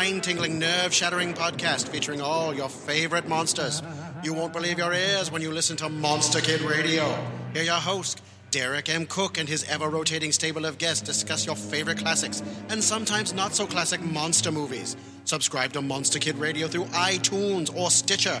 Spine tingling, nerve shattering podcast featuring all your favorite monsters. You won't believe your ears when you listen to Monster Kid Radio. Hear your host, Derek M. Koch, and his ever rotating stable of guests discuss your favorite classics and sometimes not so classic monster movies. Subscribe to Monster Kid Radio through iTunes or Stitcher,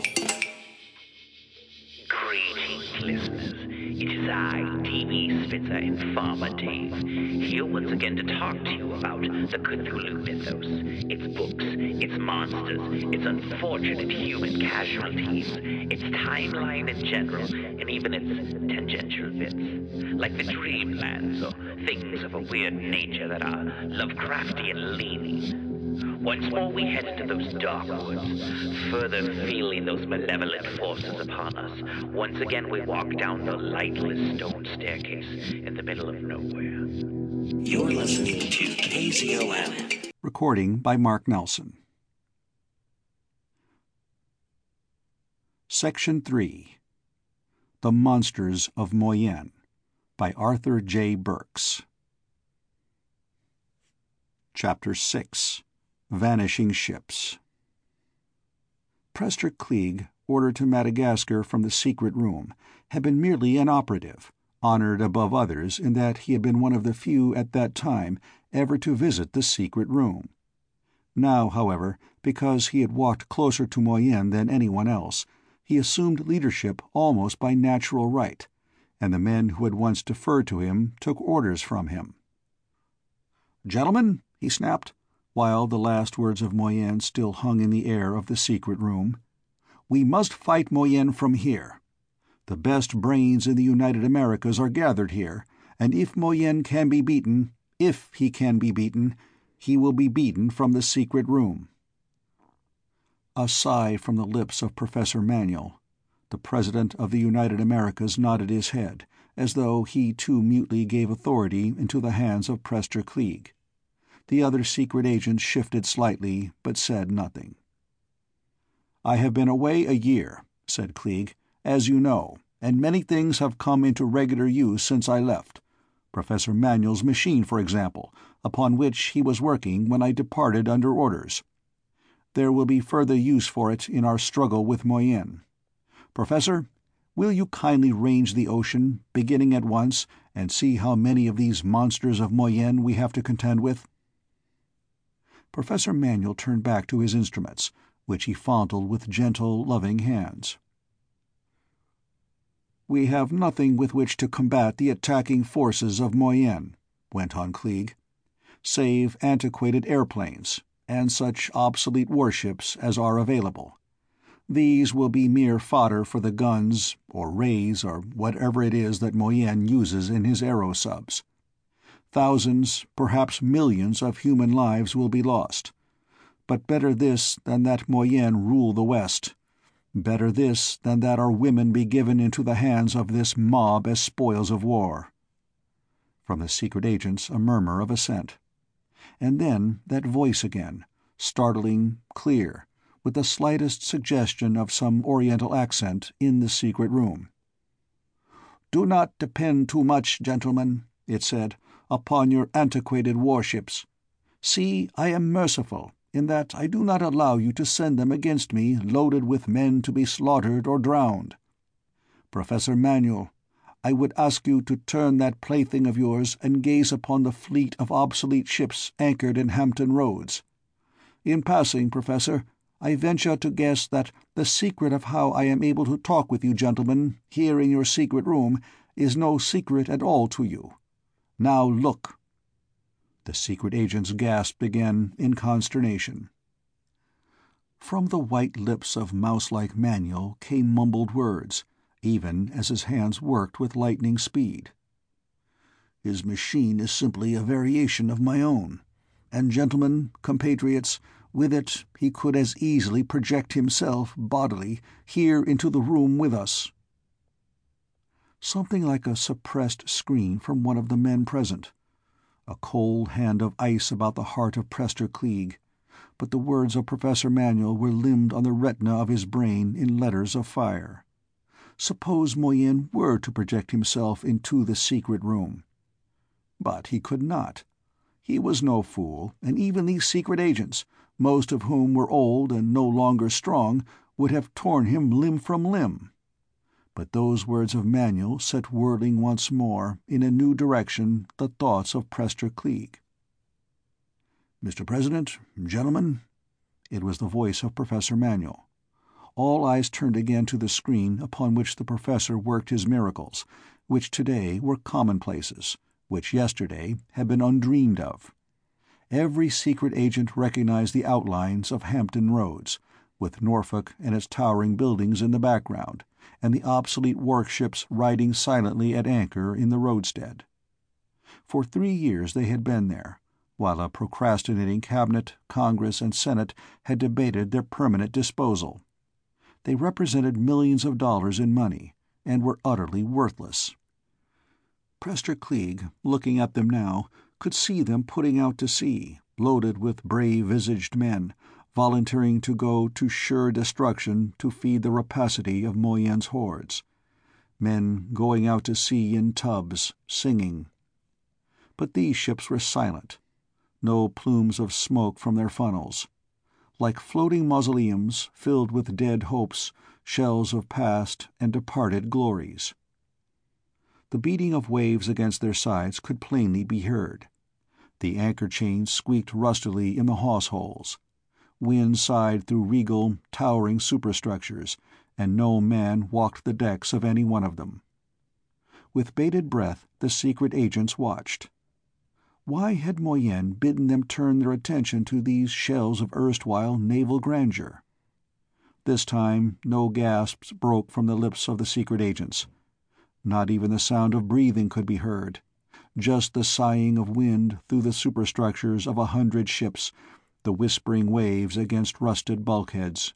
I, DB Spitzer, Informer Dave, here once again to talk to you about the Cthulhu mythos, its books, its monsters, its unfortunate human casualties, its timeline in general, and even its tangential bits, like the dreamlands or things of a weird nature that are Lovecraftian leaning. Once more we head into those dark woods, further feeling those malevolent forces upon us. Once again we walk down the lightless stone staircase in the middle of nowhere. You're listening to KZOM. Recording by Mark Nelson. Section 3 The Monsters of Moyen by Arthur J. Burks. Chapter 6 Vanishing Ships. Prester Kleeg, ordered to Madagascar from the secret room, had been merely an operative, honored above others in that he had been one of the few at that time ever to visit the secret room. Now, however, because he had walked closer to Moyen than anyone else, he assumed leadership almost by natural right, and the men who had once deferred to him took orders from him. "Gentlemen," he snapped, while the last words of Moyen still hung in the air of the secret room, "we must fight Moyen from here. The best brains in the United Americas are gathered here, and if Moyen can be beaten, if he can be beaten, he will be beaten from the secret room." A sigh from the lips of Professor Manuel. The President of the United Americas nodded his head, as though he too mutely gave authority into the hands of Prester Kleeg. The other secret agent shifted slightly, but said nothing. "I have been away a year," said Kleeg, "as you know, and many things have come into regular use since I left. Professor Manuel's machine, for example, upon which he was working when I departed under orders. There will be further use for it in our struggle with Moyen. Professor, will you kindly range the ocean, beginning at once, and see how many of these monsters of Moyen we have to contend with?" Professor Manuel turned back to his instruments, which he fondled with gentle, loving hands. "We have nothing with which to combat the attacking forces of Moyen," went on Kleeg, "save antiquated airplanes, and such obsolete warships as are available. These will be mere fodder for the guns, or rays, or whatever it is that Moyen uses in his aerosubs. Thousands, perhaps millions, of human lives will be lost. But better this than that Moyen rule the West. Better this than that our women be given into the hands of this mob as spoils of war. From the secret agents a murmur of assent. And then that voice again, startling, clear, with the slightest suggestion of some Oriental accent, in the secret room. "Do not depend too much, gentlemen," it said upon your antiquated warships. See, I am merciful, in that I do not allow you to send them against me loaded with men to be slaughtered or drowned. Professor Manuel, I would ask you to turn that plaything of yours and gaze upon the fleet of obsolete ships anchored in Hampton Roads. In passing, Professor, I venture to guess that the secret of how I am able to talk with you gentlemen, here in your secret room, is no secret at all to you. Now look!" The secret agents gasped again, in consternation. From the white lips of mouse-like Manuel came mumbled words, even as his hands worked with lightning speed. "His machine is simply a variation of my own. And, gentlemen, compatriots, with it he could as easily project himself, bodily, here into the room with us something like a suppressed scream from one of the men present. A cold hand of ice about the heart of Prester Kleeg, but the words of Professor Manuel were limned on the retina of his brain in letters of fire. Suppose Moyen were to project himself into the secret room. But he could not. He was no fool, and even these secret agents, most of whom were old and no longer strong, would have torn him limb from limb but those words of Manuel set whirling once more, in a new direction, the thoughts of Prester Kleeg. "Mr. President, gentlemen," it was the voice of Professor Manuel. All eyes turned again to the screen upon which the professor worked his miracles, which today were commonplaces, which yesterday had been undreamed of. Every secret agent recognized the outlines of Hampton Roads, with Norfolk and its towering buildings in the background, and the obsolete warships riding silently at anchor in the roadstead. For three years they had been there, while a procrastinating cabinet, Congress, and Senate had debated their permanent disposal. They represented millions of dollars in money, and were utterly worthless. Prester Kleeg, looking at them now, could see them putting out to sea, loaded with brave-visaged men, volunteering to go to sure destruction to feed the rapacity of Moyen's hordes. Men going out to sea in tubs, singing. But these ships were silent. No plumes of smoke from their funnels. Like floating mausoleums filled with dead hopes, shells of past and departed glories. The beating of waves against their sides could plainly be heard. The anchor chains squeaked rustily in the hawse holes. Wind sighed through regal, towering superstructures, and no man walked the decks of any one of them. With bated breath the secret agents watched. Why had Moyen bidden them turn their attention to these shells of erstwhile naval grandeur? This time no gasps broke from the lips of the secret agents. Not even the sound of breathing could be heard, just the sighing of wind through the superstructures of a hundred ships the whispering waves against rusted bulkheads.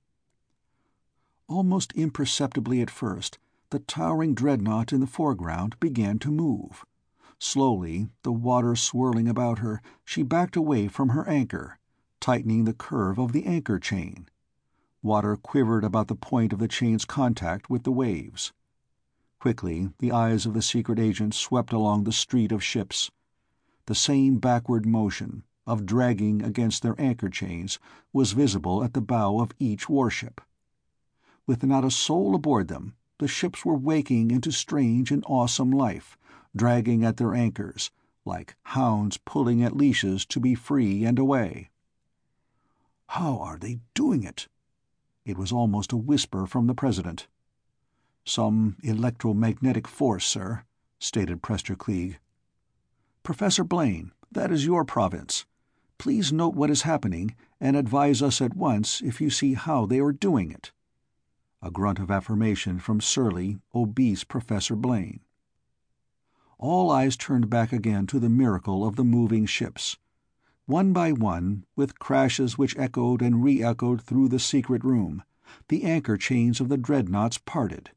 Almost imperceptibly at first, the towering dreadnought in the foreground began to move. Slowly, the water swirling about her, she backed away from her anchor, tightening the curve of the anchor chain. Water quivered about the point of the chain's contact with the waves. Quickly, the eyes of the secret agent swept along the street of ships. The same backward motion, of dragging against their anchor chains, was visible at the bow of each warship. With not a soul aboard them, the ships were waking into strange and awesome life, dragging at their anchors, like hounds pulling at leashes to be free and away. How are they doing it? It was almost a whisper from the President. Some electromagnetic force, sir, stated Prester Kleeg. Professor Blaine, that is your province. Please note what is happening and advise us at once if you see how they are doing it. A grunt of affirmation from surly, obese Professor Blaine. All eyes turned back again to the miracle of the moving ships. One by one, with crashes which echoed and re-echoed through the secret room, the anchor chains of the dreadnoughts parted.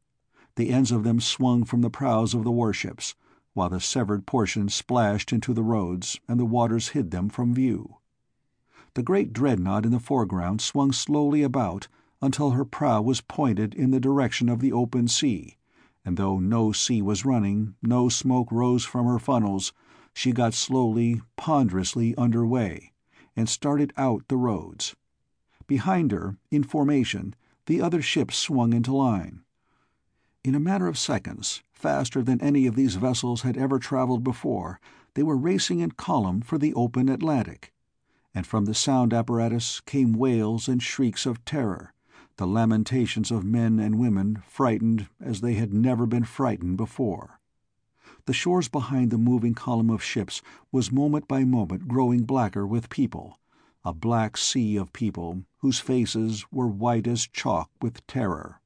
The ends of them swung from the prows of the warships, while the severed portions splashed into the roads and the waters hid them from view. The great dreadnought in the foreground swung slowly about until her prow was pointed in the direction of the open sea, and though no sea was running, no smoke rose from her funnels, she got slowly, ponderously under way, and started out the roads. Behind her, in formation, the other ships swung into line. In a matter of seconds, faster than any of these vessels had ever traveled before, they were racing in column for the open Atlantic. And from the sound apparatus came wails and shrieks of terror, the lamentations of men and women frightened as they had never been frightened before. The shores behind the moving column of ships was moment by moment growing blacker with people, a black sea of people whose faces were white as chalk with terror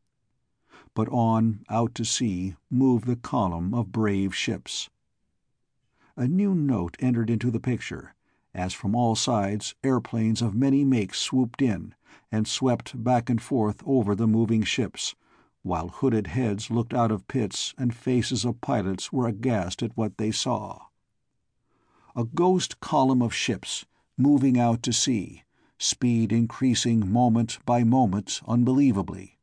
but on, out to sea, moved the column of brave ships. A new note entered into the picture, as from all sides airplanes of many makes swooped in, and swept back and forth over the moving ships, while hooded heads looked out of pits and faces of pilots were aghast at what they saw. A ghost column of ships, moving out to sea, speed increasing moment by moment unbelievably.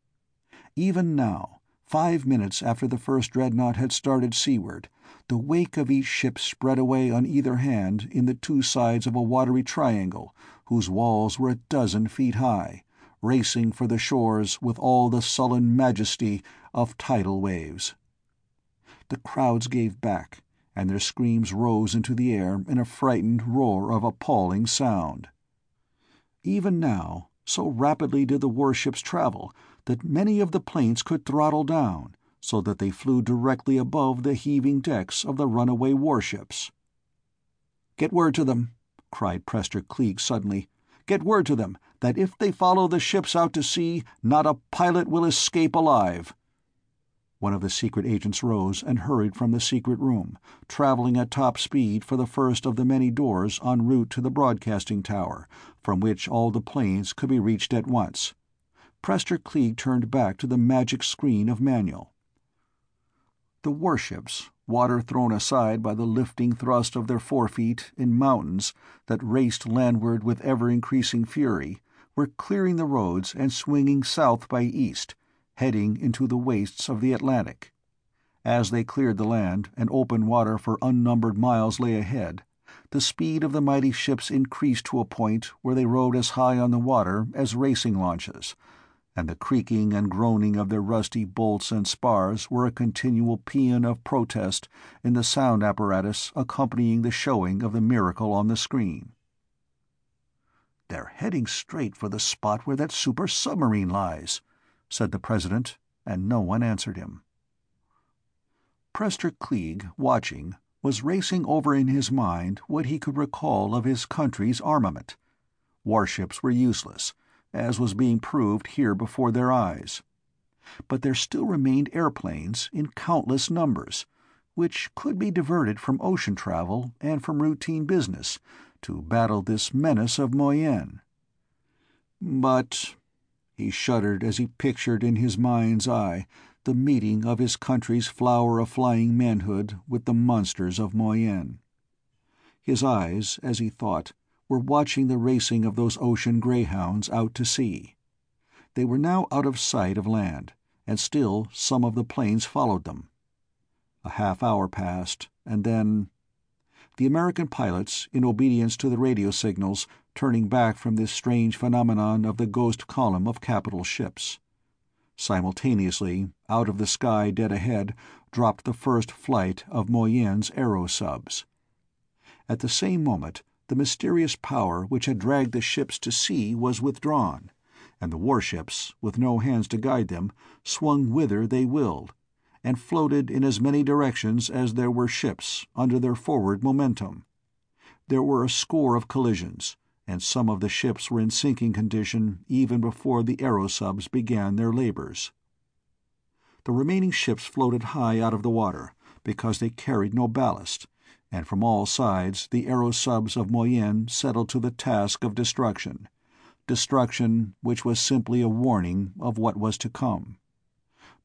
Even now, five minutes after the first dreadnought had started seaward, the wake of each ship spread away on either hand in the two sides of a watery triangle whose walls were a dozen feet high, racing for the shores with all the sullen majesty of tidal waves. The crowds gave back, and their screams rose into the air in a frightened roar of appalling sound. Even now, so rapidly did the warships travel that many of the planes could throttle down, so that they flew directly above the heaving decks of the runaway warships. "Get word to them," cried Prester Kleeg suddenly. "Get word to them that if they follow the ships out to sea, not a pilot will escape alive." One of the secret agents rose and hurried from the secret room, traveling at top speed for the first of the many doors en route to the broadcasting tower, from which all the planes could be reached at once. Prester Kleeg turned back to the magic screen of Manuel. The warships, water thrown aside by the lifting thrust of their forefeet in mountains that raced landward with ever-increasing fury, were clearing the roads and swinging south by east, heading into the wastes of the Atlantic. As they cleared the land and open water for unnumbered miles lay ahead, the speed of the mighty ships increased to a point where they rode as high on the water as racing launches, and the creaking and groaning of their rusty bolts and spars were a continual paean of protest in the sound apparatus accompanying the showing of the miracle on the screen. "They're heading straight for the spot where that super submarine lies," said the President, and no one answered him. Prester Kleeg, watching, was racing over in his mind what he could recall of his country's armament. Warships were useless as was being proved here before their eyes. But there still remained airplanes in countless numbers, which could be diverted from ocean travel and from routine business to battle this menace of Moyen. But he shuddered as he pictured in his mind's eye the meeting of his country's flower of flying manhood with the monsters of Moyen. His eyes, as he thought, were watching the racing of those ocean greyhounds out to sea. They were now out of sight of land, and still some of the planes followed them. A half hour passed, and then the American pilots, in obedience to the radio signals, turning back from this strange phenomenon of the ghost column of capital ships. Simultaneously, out of the sky dead ahead, dropped the first flight of Moyen's Moyenne's aerosubs. At the same moment, the mysterious power which had dragged the ships to sea was withdrawn, and the warships, with no hands to guide them, swung whither they willed, and floated in as many directions as there were ships under their forward momentum. There were a score of collisions, and some of the ships were in sinking condition even before the aerosubs began their labors. The remaining ships floated high out of the water, because they carried no ballast, and from all sides the aerosubs of Moyen settled to the task of destruction, destruction which was simply a warning of what was to come.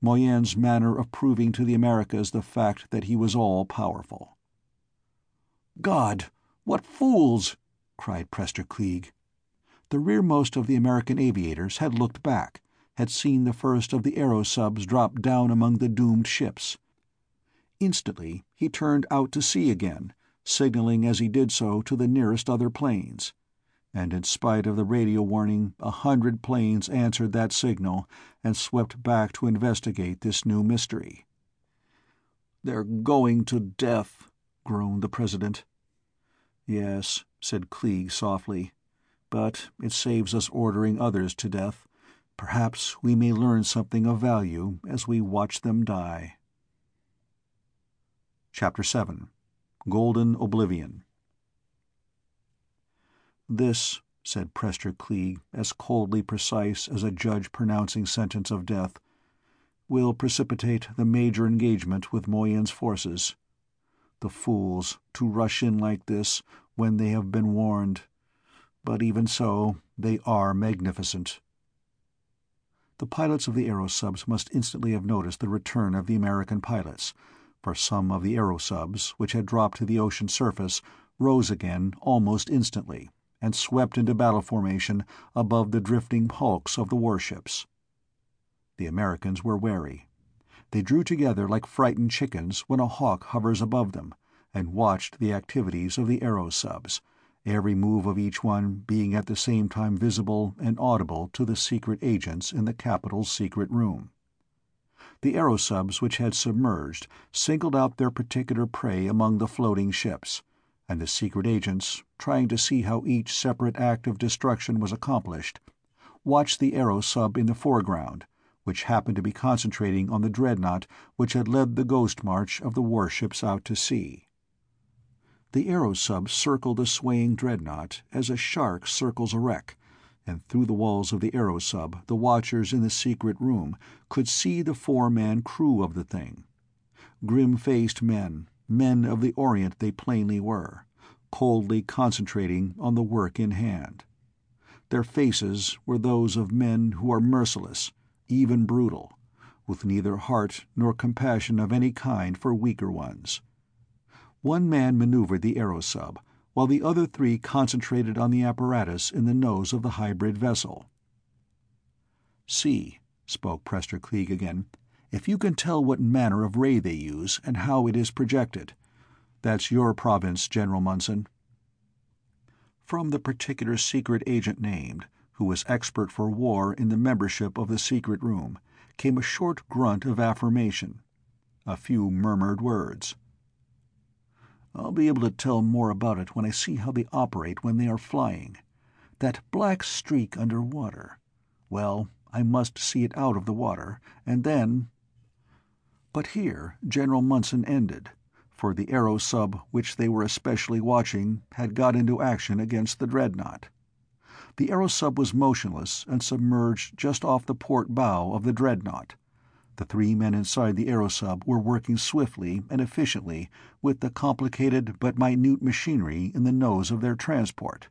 Moyen's manner of proving to the Americas the fact that he was all-powerful. "God, what fools!" cried Prester Kleeg. The rearmost of the American aviators had looked back, had seen the first of the aerosubs drop down among the doomed ships. Instantly he turned out to sea again, signaling as he did so to the nearest other planes. And in spite of the radio warning, a hundred planes answered that signal and swept back to investigate this new mystery. "They're going to death," groaned the President. "Yes," said Kleeg softly, "but it saves us ordering others to death. Perhaps we may learn something of value as we watch them die." Chapter 7 Golden Oblivion "This," said Prester Kleeg, as coldly precise as a judge pronouncing sentence of death, "will precipitate the major engagement with Moyen's forces. The fools, to rush in like this, when they have been warned. But even so, they are magnificent." The pilots of the aerosubs must instantly have noticed the return of the American pilots, for some of the aerosubs, which had dropped to the ocean surface, rose again almost instantly, and swept into battle formation above the drifting hulks of the warships. The Americans were wary. They drew together like frightened chickens when a hawk hovers above them, and watched the activities of the aerosubs, every move of each one being at the same time visible and audible to the secret agents in the capital's secret room. The aerosubs which had submerged singled out their particular prey among the floating ships, and the secret agents, trying to see how each separate act of destruction was accomplished, watched the aerosub in the foreground, which happened to be concentrating on the dreadnought which had led the ghost march of the warships out to sea. The aerosub circled the swaying dreadnought as a shark circles a wreck, and through the walls of the aerosub the watchers in the secret room could see the four-man crew of the thing. Grim-faced men, men of the Orient they plainly were, coldly concentrating on the work in hand. Their faces were those of men who are merciless, even brutal, with neither heart nor compassion of any kind for weaker ones. One man maneuvered the aerosub, while the other three concentrated on the apparatus in the nose of the hybrid vessel. "See," spoke Prester Kleeg again, "if you can tell what manner of ray they use, and how it is projected. That's your province, General Munson." From the particular secret agent named, who was expert for war in the membership of the secret room, came a short grunt of affirmation. A few murmured words. I'll be able to tell more about it when I see how they operate when they are flying. That black streak under water. Well, I must see it out of the water, and then But here General Munson ended, for the aerosub which they were especially watching had got into action against the dreadnought. The aerosub was motionless and submerged just off the port bow of the dreadnought. The three men inside the aerosub were working swiftly and efficiently with the complicated but minute machinery in the nose of their transport.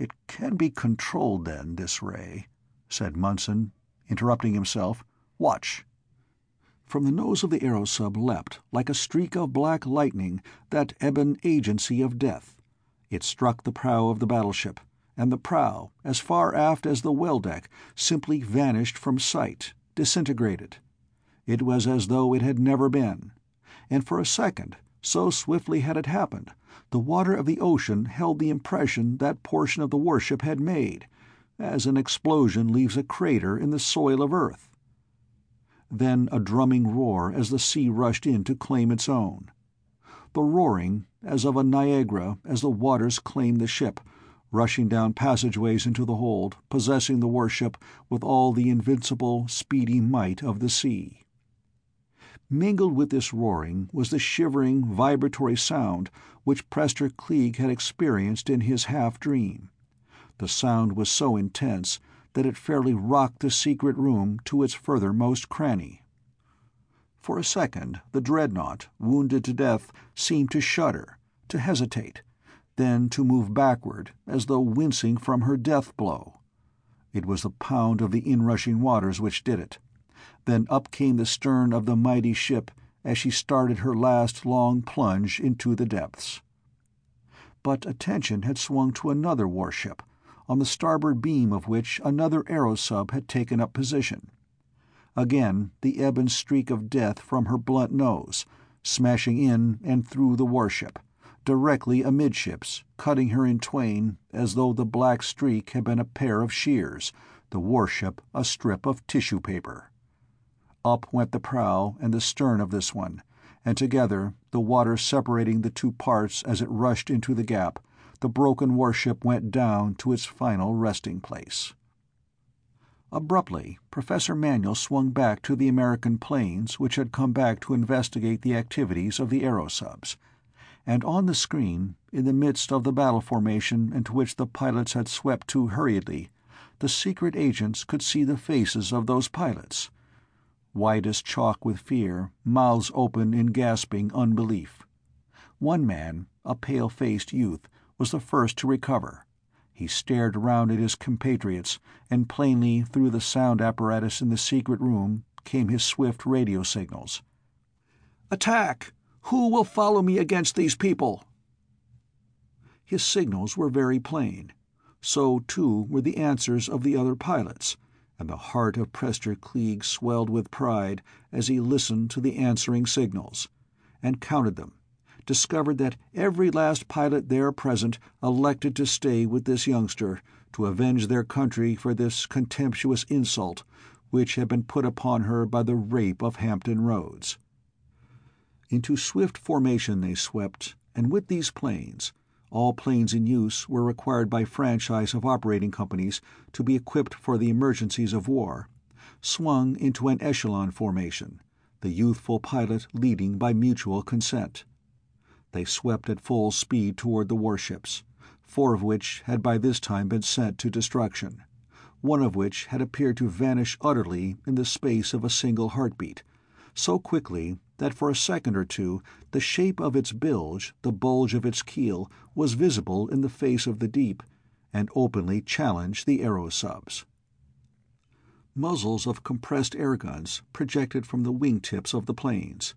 "It can be controlled, then, this ray," said Munson, interrupting himself. "Watch." From the nose of the aerosub leapt, like a streak of black lightning, that ebon agency of death. It struck the prow of the battleship, and the prow, as far aft as the well deck, simply vanished from sight, disintegrated. It was as though it had never been. And for a second, so swiftly had it happened, the water of the ocean held the impression that portion of the warship had made, as an explosion leaves a crater in the soil of earth then a drumming roar as the sea rushed in to claim its own. The roaring, as of a Niagara as the waters claimed the ship, rushing down passageways into the hold, possessing the warship with all the invincible, speedy might of the sea. Mingled with this roaring was the shivering, vibratory sound which Prester Kleeg had experienced in his half-dream. The sound was so intense that it fairly rocked the secret room to its furthermost cranny. For a second the dreadnought, wounded to death, seemed to shudder, to hesitate, then to move backward as though wincing from her death blow. It was the pound of the inrushing waters which did it. Then up came the stern of the mighty ship as she started her last long plunge into the depths. But attention had swung to another warship, on the starboard beam of which another aerosub had taken up position. Again the ebon streak of death from her blunt nose, smashing in and through the warship, directly amidships, cutting her in twain as though the black streak had been a pair of shears, the warship a strip of tissue paper. Up went the prow and the stern of this one, and together, the water separating the two parts as it rushed into the gap, the broken warship went down to its final resting place. Abruptly, Professor Manuel swung back to the American planes which had come back to investigate the activities of the aerosubs, and on the screen, in the midst of the battle formation into which the pilots had swept too hurriedly, the secret agents could see the faces of those pilots. White as chalk with fear, mouths open in gasping unbelief. One man, a pale-faced youth, was the first to recover. He stared around at his compatriots, and plainly through the sound apparatus in the secret room came his swift radio signals. "Attack! Who will follow me against these people?" His signals were very plain. So, too, were the answers of the other pilots, and the heart of Prester Kleeg swelled with pride as he listened to the answering signals, and counted them discovered that every last pilot there present elected to stay with this youngster to avenge their country for this contemptuous insult which had been put upon her by the rape of Hampton Roads. Into swift formation they swept, and with these planes, all planes in use were required by franchise of operating companies to be equipped for the emergencies of war, swung into an echelon formation, the youthful pilot leading by mutual consent. They swept at full speed toward the warships, four of which had by this time been sent to destruction, one of which had appeared to vanish utterly in the space of a single heartbeat, so quickly that for a second or two the shape of its bilge, the bulge of its keel, was visible in the face of the deep, and openly challenged the aerosubs. Muzzles of compressed air guns projected from the wing tips of the planes.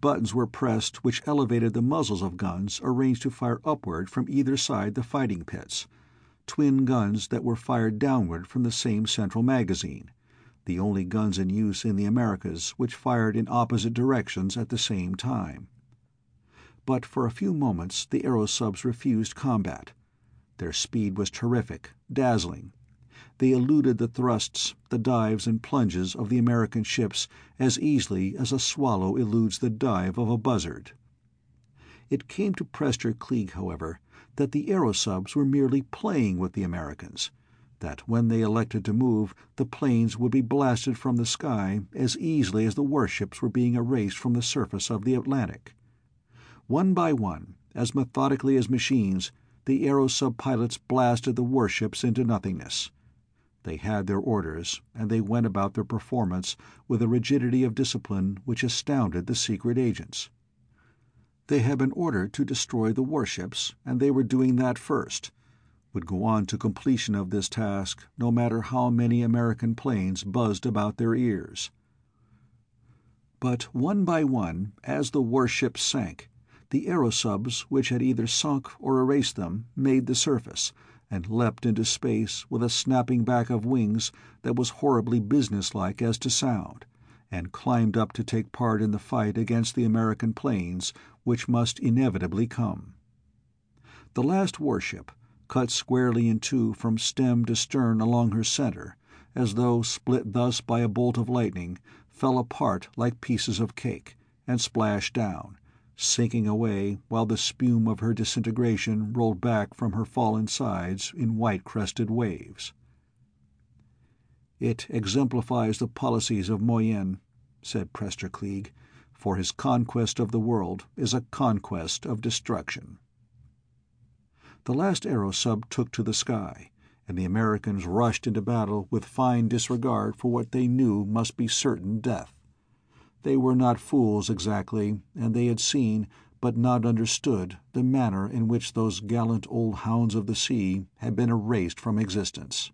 Buttons were pressed which elevated the muzzles of guns arranged to fire upward from either side the fighting pits, twin guns that were fired downward from the same central magazine, the only guns in use in the Americas which fired in opposite directions at the same time. But for a few moments the aerosubs refused combat. Their speed was terrific, dazzling, they eluded the thrusts, the dives and plunges of the American ships as easily as a swallow eludes the dive of a buzzard. It came to Prester Kleeg, however, that the aerosubs were merely playing with the Americans, that when they elected to move the planes would be blasted from the sky as easily as the warships were being erased from the surface of the Atlantic. One by one, as methodically as machines, the aerosub pilots blasted the warships into nothingness. They had their orders, and they went about their performance with a rigidity of discipline which astounded the secret agents. They had been ordered to destroy the warships, and they were doing that first, would go on to completion of this task no matter how many American planes buzzed about their ears. But one by one, as the warships sank, the aerosubs which had either sunk or erased them made the surface, and leapt into space with a snapping back of wings that was horribly businesslike as to sound, and climbed up to take part in the fight against the American planes which must inevitably come. The last warship, cut squarely in two from stem to stern along her center, as though split thus by a bolt of lightning, fell apart like pieces of cake, and splashed down, sinking away while the spume of her disintegration rolled back from her fallen sides in white-crested waves. "It exemplifies the policies of Moyen, said Prester Kleeg, "for his conquest of the world is a conquest of destruction." The last aerosub took to the sky, and the Americans rushed into battle with fine disregard for what they knew must be certain death. They were not fools exactly, and they had seen, but not understood, the manner in which those gallant old hounds of the sea had been erased from existence.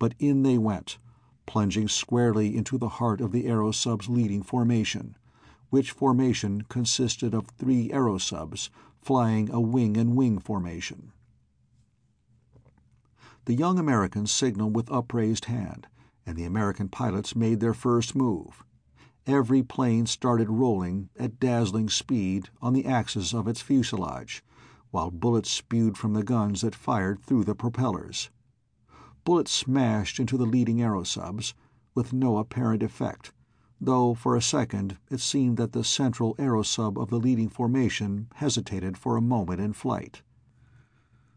But in they went, plunging squarely into the heart of the aerosub's leading formation, which formation consisted of three aerosubs flying a wing and wing formation. The young Americans signaled with upraised hand, and the American pilots made their first move. Every plane started rolling at dazzling speed on the axis of its fuselage, while bullets spewed from the guns that fired through the propellers. Bullets smashed into the leading aerosubs, with no apparent effect, though for a second it seemed that the central aerosub of the leading formation hesitated for a moment in flight.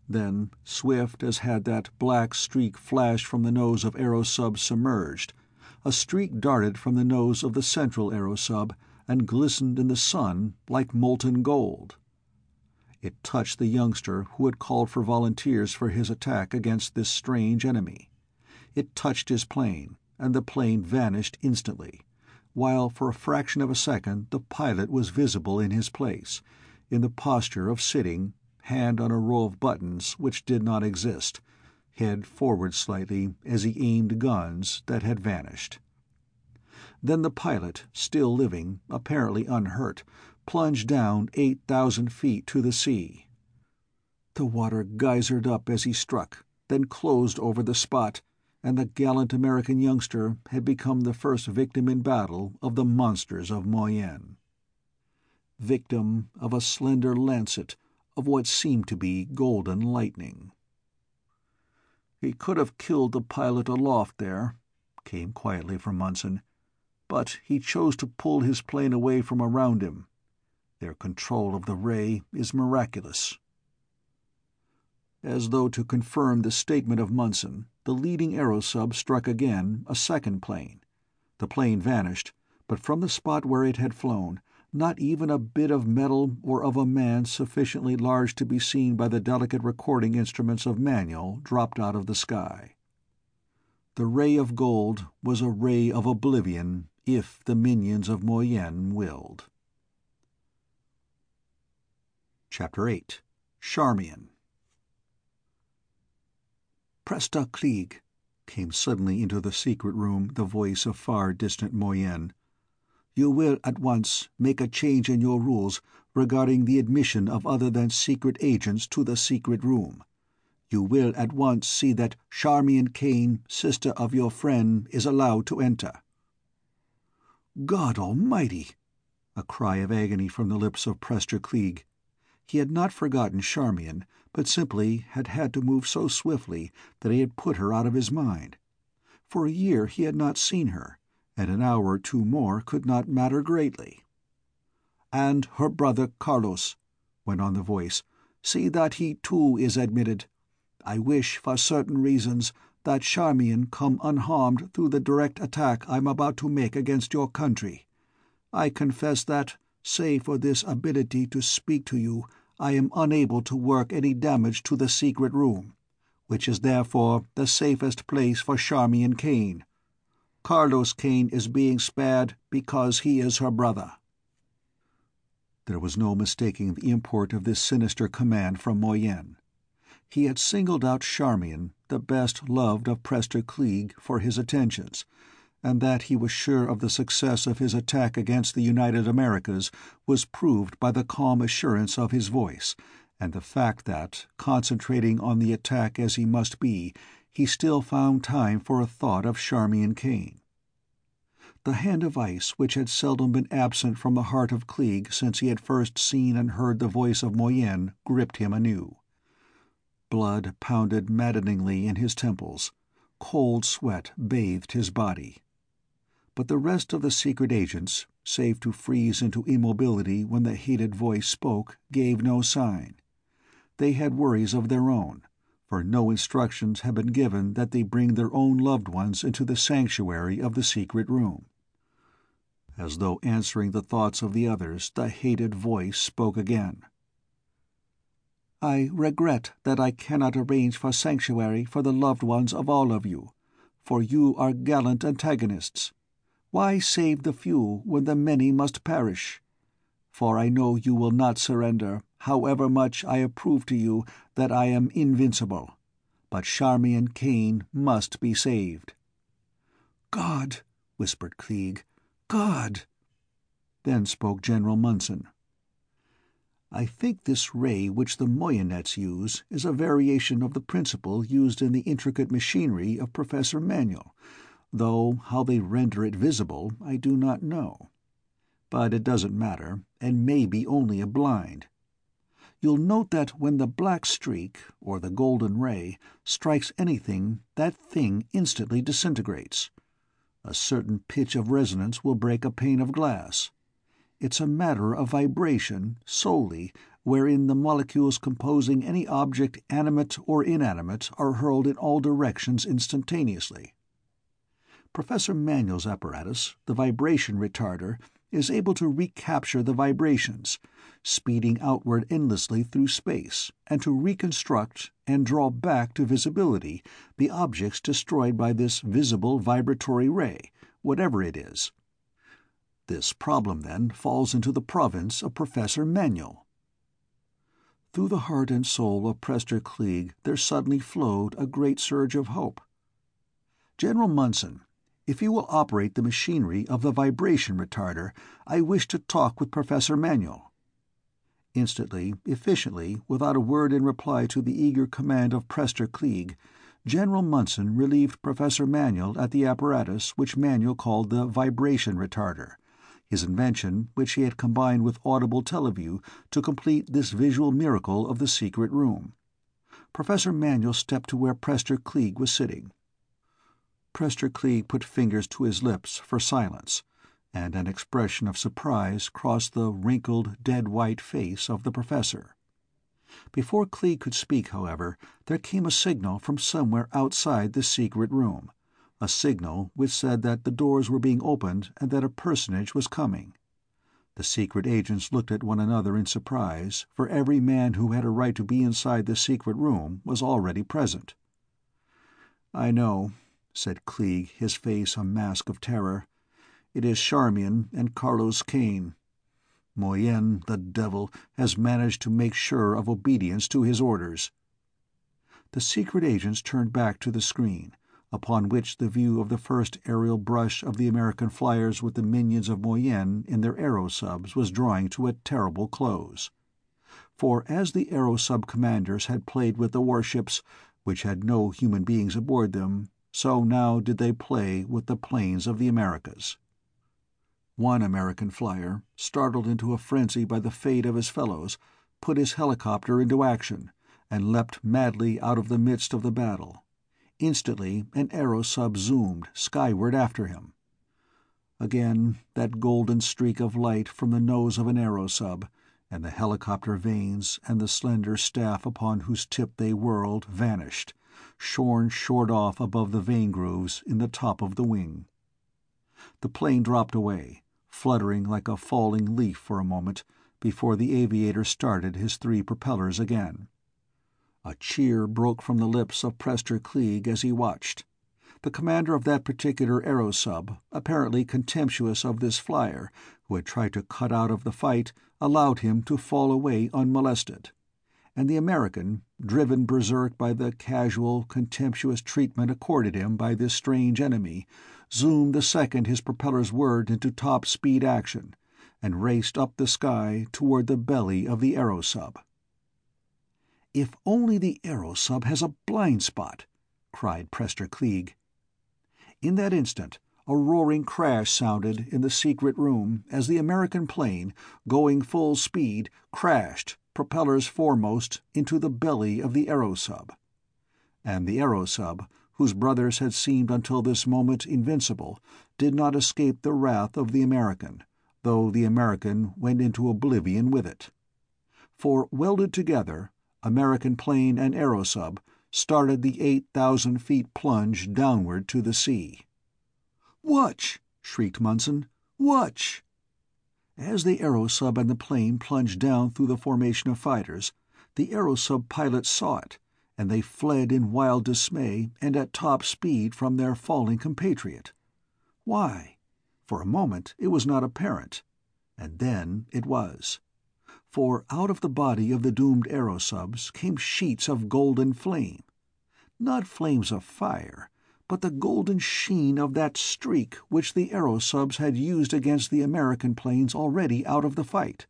Then, swift as had that black streak flashed from the nose of aerosub submerged, a streak darted from the nose of the central aerosub and glistened in the sun like molten gold. It touched the youngster who had called for volunteers for his attack against this strange enemy. It touched his plane, and the plane vanished instantly while for a fraction of a second the pilot was visible in his place, in the posture of sitting, hand on a row of buttons which did not exist, head forward slightly as he aimed guns that had vanished. Then the pilot, still living, apparently unhurt, plunged down eight thousand feet to the sea. The water geysered up as he struck, then closed over the spot and the gallant American youngster had become the first victim in battle of the monsters of Moyen. Victim of a slender lancet of what seemed to be golden lightning. "He could have killed the pilot aloft there," came quietly from Munson, "but he chose to pull his plane away from around him. Their control of the ray is miraculous." As though to confirm the statement of Munson, the leading aerosub struck again, a second plane. The plane vanished, but from the spot where it had flown, not even a bit of metal or of a man sufficiently large to be seen by the delicate recording instruments of Manuel dropped out of the sky. The ray of gold was a ray of oblivion if the minions of Moyen willed. Chapter 8 Charmian Prester Kleeg, came suddenly into the secret room the voice of far distant Moyen. You will at once make a change in your rules regarding the admission of other than secret agents to the secret room. You will at once see that Charmian Kane, sister of your friend, is allowed to enter. God Almighty! A cry of agony from the lips of Prester Kleeg. He had not forgotten Charmian, but simply had had to move so swiftly that he had put her out of his mind. For a year he had not seen her, and an hour or two more could not matter greatly. "And her brother Carlos," went on the voice. "See that he too is admitted. I wish, for certain reasons, that Charmian come unharmed through the direct attack I am about to make against your country. I confess that, save for this ability to speak to you, I am unable to work any damage to the secret room, which is therefore the safest place for Charmian Kane. Carlos Kane is being spared because he is her brother." There was no mistaking the import of this sinister command from Moyen. He had singled out Charmian, the best loved of Prester Kleeg, for his attentions, and that he was sure of the success of his attack against the United Americas was proved by the calm assurance of his voice, and the fact that, concentrating on the attack as he must be, he still found time for a thought of Charmian Kane. The hand of ice which had seldom been absent from the heart of Kleeg since he had first seen and heard the voice of Moyen gripped him anew. Blood pounded maddeningly in his temples. Cold sweat bathed his body. But the rest of the secret agents, save to freeze into immobility when the hated voice spoke, gave no sign. They had worries of their own, for no instructions had been given that they bring their own loved ones into the sanctuary of the secret room. As though answering the thoughts of the others, the hated voice spoke again. I regret that I cannot arrange for sanctuary for the loved ones of all of you, for you are gallant antagonists. Why save the few when the many must perish? For I know you will not surrender, however much I approve to you that I am invincible. But Charmian Kane must be saved. God, whispered Kleeg, God! Then spoke General Munson. I think this ray which the Moyennettes use is a variation of the principle used in the intricate machinery of Professor Manuel, though how they render it visible I do not know. But it doesn't matter, and may be only a blind. You'll note that when the black streak, or the golden ray, strikes anything, that thing instantly disintegrates. A certain pitch of resonance will break a pane of glass. It's a matter of vibration, solely, wherein the molecules composing any object animate or inanimate are hurled in all directions instantaneously. Professor Manuel's apparatus, the vibration retarder, is able to recapture the vibrations, speeding outward endlessly through space, and to reconstruct and draw back to visibility the objects destroyed by this visible vibratory ray, whatever it is. This problem, then, falls into the province of Professor Manuel. Through the heart and soul of Prester Kleeg there suddenly flowed a great surge of hope. General Munson, if you will operate the machinery of the vibration retarder, I wish to talk with Professor Manuel. Instantly, efficiently, without a word in reply to the eager command of Prester Kleeg, General Munson relieved Professor Manuel at the apparatus which Manuel called the vibration retarder, his invention which he had combined with audible teleview to complete this visual miracle of the secret room. Professor Manuel stepped to where Prester Kleeg was sitting. Prester Kleeg put fingers to his lips for silence and an expression of surprise crossed the wrinkled, dead-white face of the professor. Before Kleeg could speak, however, there came a signal from somewhere outside the secret room, a signal which said that the doors were being opened and that a personage was coming. The secret agents looked at one another in surprise, for every man who had a right to be inside the secret room was already present. "I know," said Kleeg, his face a mask of terror. It is Charmian and Carlos Kane. Moyen, the devil, has managed to make sure of obedience to his orders. The secret agents turned back to the screen, upon which the view of the first aerial brush of the American flyers with the minions of Moyen in their aerosubs was drawing to a terrible close. For as the aerosub commanders had played with the warships, which had no human beings aboard them, so now did they play with the planes of the Americas. One American flyer, startled into a frenzy by the fate of his fellows, put his helicopter into action and leapt madly out of the midst of the battle. Instantly an aerosub zoomed skyward after him. Again that golden streak of light from the nose of an aerosub, and the helicopter vanes and the slender staff upon whose tip they whirled vanished, shorn short off above the vane grooves in the top of the wing. The plane dropped away, fluttering like a falling leaf for a moment before the aviator started his three propellers again. A cheer broke from the lips of Prester Kleeg as he watched. The commander of that particular aerosub, apparently contemptuous of this flyer, who had tried to cut out of the fight, allowed him to fall away unmolested. And the American, driven berserk by the casual, contemptuous treatment accorded him by this strange enemy, zoomed the second his propellers whirred into top speed action, and raced up the sky toward the belly of the aerosub. If only the aerosub has a blind spot, cried Prester Kleeg. In that instant, a roaring crash sounded in the secret room as the American plane, going full speed, crashed, propellers foremost, into the belly of the aerosub. And the aerosub, whose brothers had seemed until this moment invincible, did not escape the wrath of the American, though the American went into oblivion with it. For, welded together, American plane and aerosub started the eight thousand feet plunge downward to the sea. "Watch!" shrieked Munson. "Watch!" As the aerosub and the plane plunged down through the formation of fighters, the aerosub pilots saw it, and they fled in wild dismay and at top speed from their falling compatriot. Why? For a moment it was not apparent, and then it was. For out of the body of the doomed aerosubs came sheets of golden flame. Not flames of fire, but the golden sheen of that streak which the aerosubs had used against the American planes already out of the fight.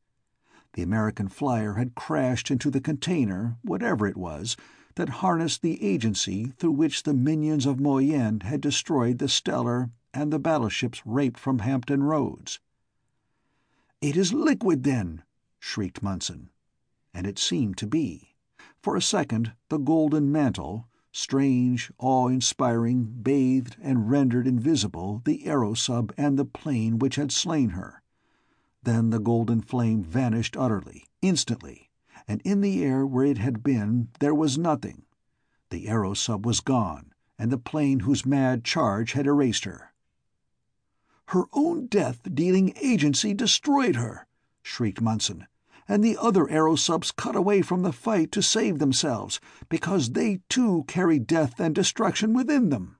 The American flyer had crashed into the container, whatever it was, that harnessed the agency through which the minions of Moyen had destroyed the Stellar and the battleships raped from Hampton Roads. "It is liquid, then!" shrieked Munson. And it seemed to be. For a second the golden mantle, strange, awe-inspiring, bathed and rendered invisible the aerosub and the plane which had slain her. Then the golden flame vanished utterly, instantly, and in the air where it had been there was nothing. The aerosub was gone, and the plane whose mad charge had erased her. "Her own death-dealing agency destroyed her!" shrieked Munson and the other aerosubs cut away from the fight to save themselves, because they too carry death and destruction within them.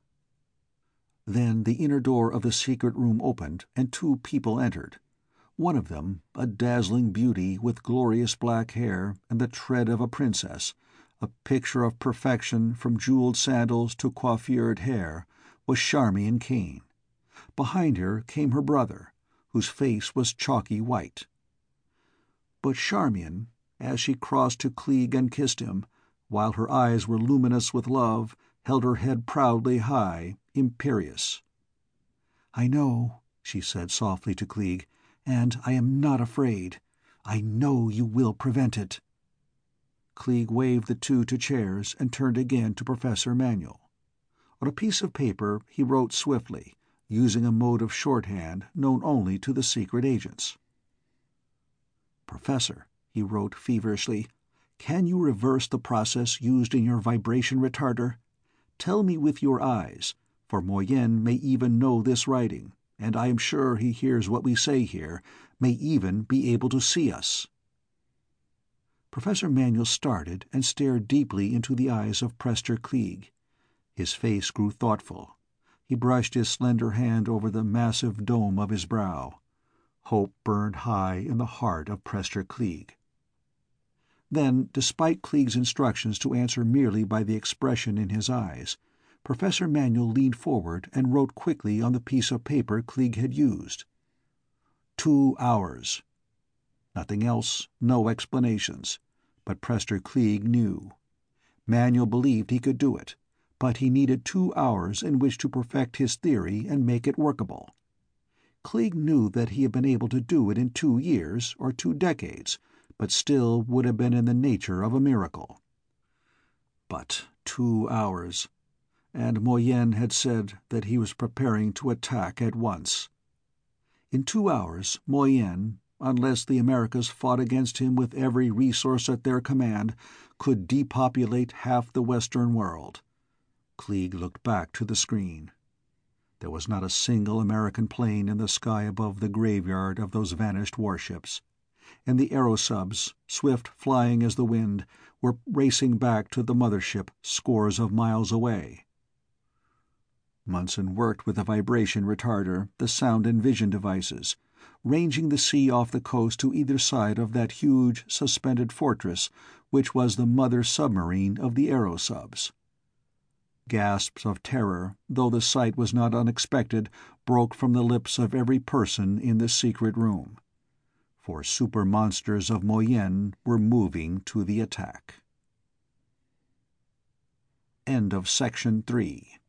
Then the inner door of the secret room opened, and two people entered. One of them, a dazzling beauty with glorious black hair and the tread of a princess, a picture of perfection from jeweled sandals to coiffured hair, was Charmian Kane. Behind her came her brother, whose face was chalky white. But Charmian, as she crossed to Kleeg and kissed him, while her eyes were luminous with love, held her head proudly high, imperious. "I know," she said softly to Kleeg, "and I am not afraid. I know you will prevent it." Kleeg waved the two to chairs and turned again to Professor Manuel. On a piece of paper he wrote swiftly, using a mode of shorthand known only to the secret agents. "Professor," he wrote feverishly, "can you reverse the process used in your vibration retarder? Tell me with your eyes, for Moyen may even know this writing, and I am sure he hears what we say here, may even be able to see us." Professor Manuel started and stared deeply into the eyes of Prester Kleeg. His face grew thoughtful. He brushed his slender hand over the massive dome of his brow. Hope burned high in the heart of Prester Kleeg. Then, despite Kleeg's instructions to answer merely by the expression in his eyes, Professor Manuel leaned forward and wrote quickly on the piece of paper Kleeg had used. Two hours. Nothing else, no explanations. But Prester Kleeg knew. Manuel believed he could do it, but he needed two hours in which to perfect his theory and make it workable. Kleeg knew that he had been able to do it in two years or two decades, but still would have been in the nature of a miracle. But two hours. And Moyen had said that he was preparing to attack at once. In two hours Moyen, unless the Americas fought against him with every resource at their command, could depopulate half the Western world. Kleeg looked back to the screen. There was not a single American plane in the sky above the graveyard of those vanished warships. And the aerosubs, swift flying as the wind, were racing back to the mother ship scores of miles away. Munson worked with the vibration retarder, the sound and vision devices, ranging the sea off the coast to either side of that huge, suspended fortress which was the mother submarine of the aerosubs. Gasps of terror, though the sight was not unexpected, broke from the lips of every person in the secret room. For super monsters of Moyen were moving to the attack. End of section 3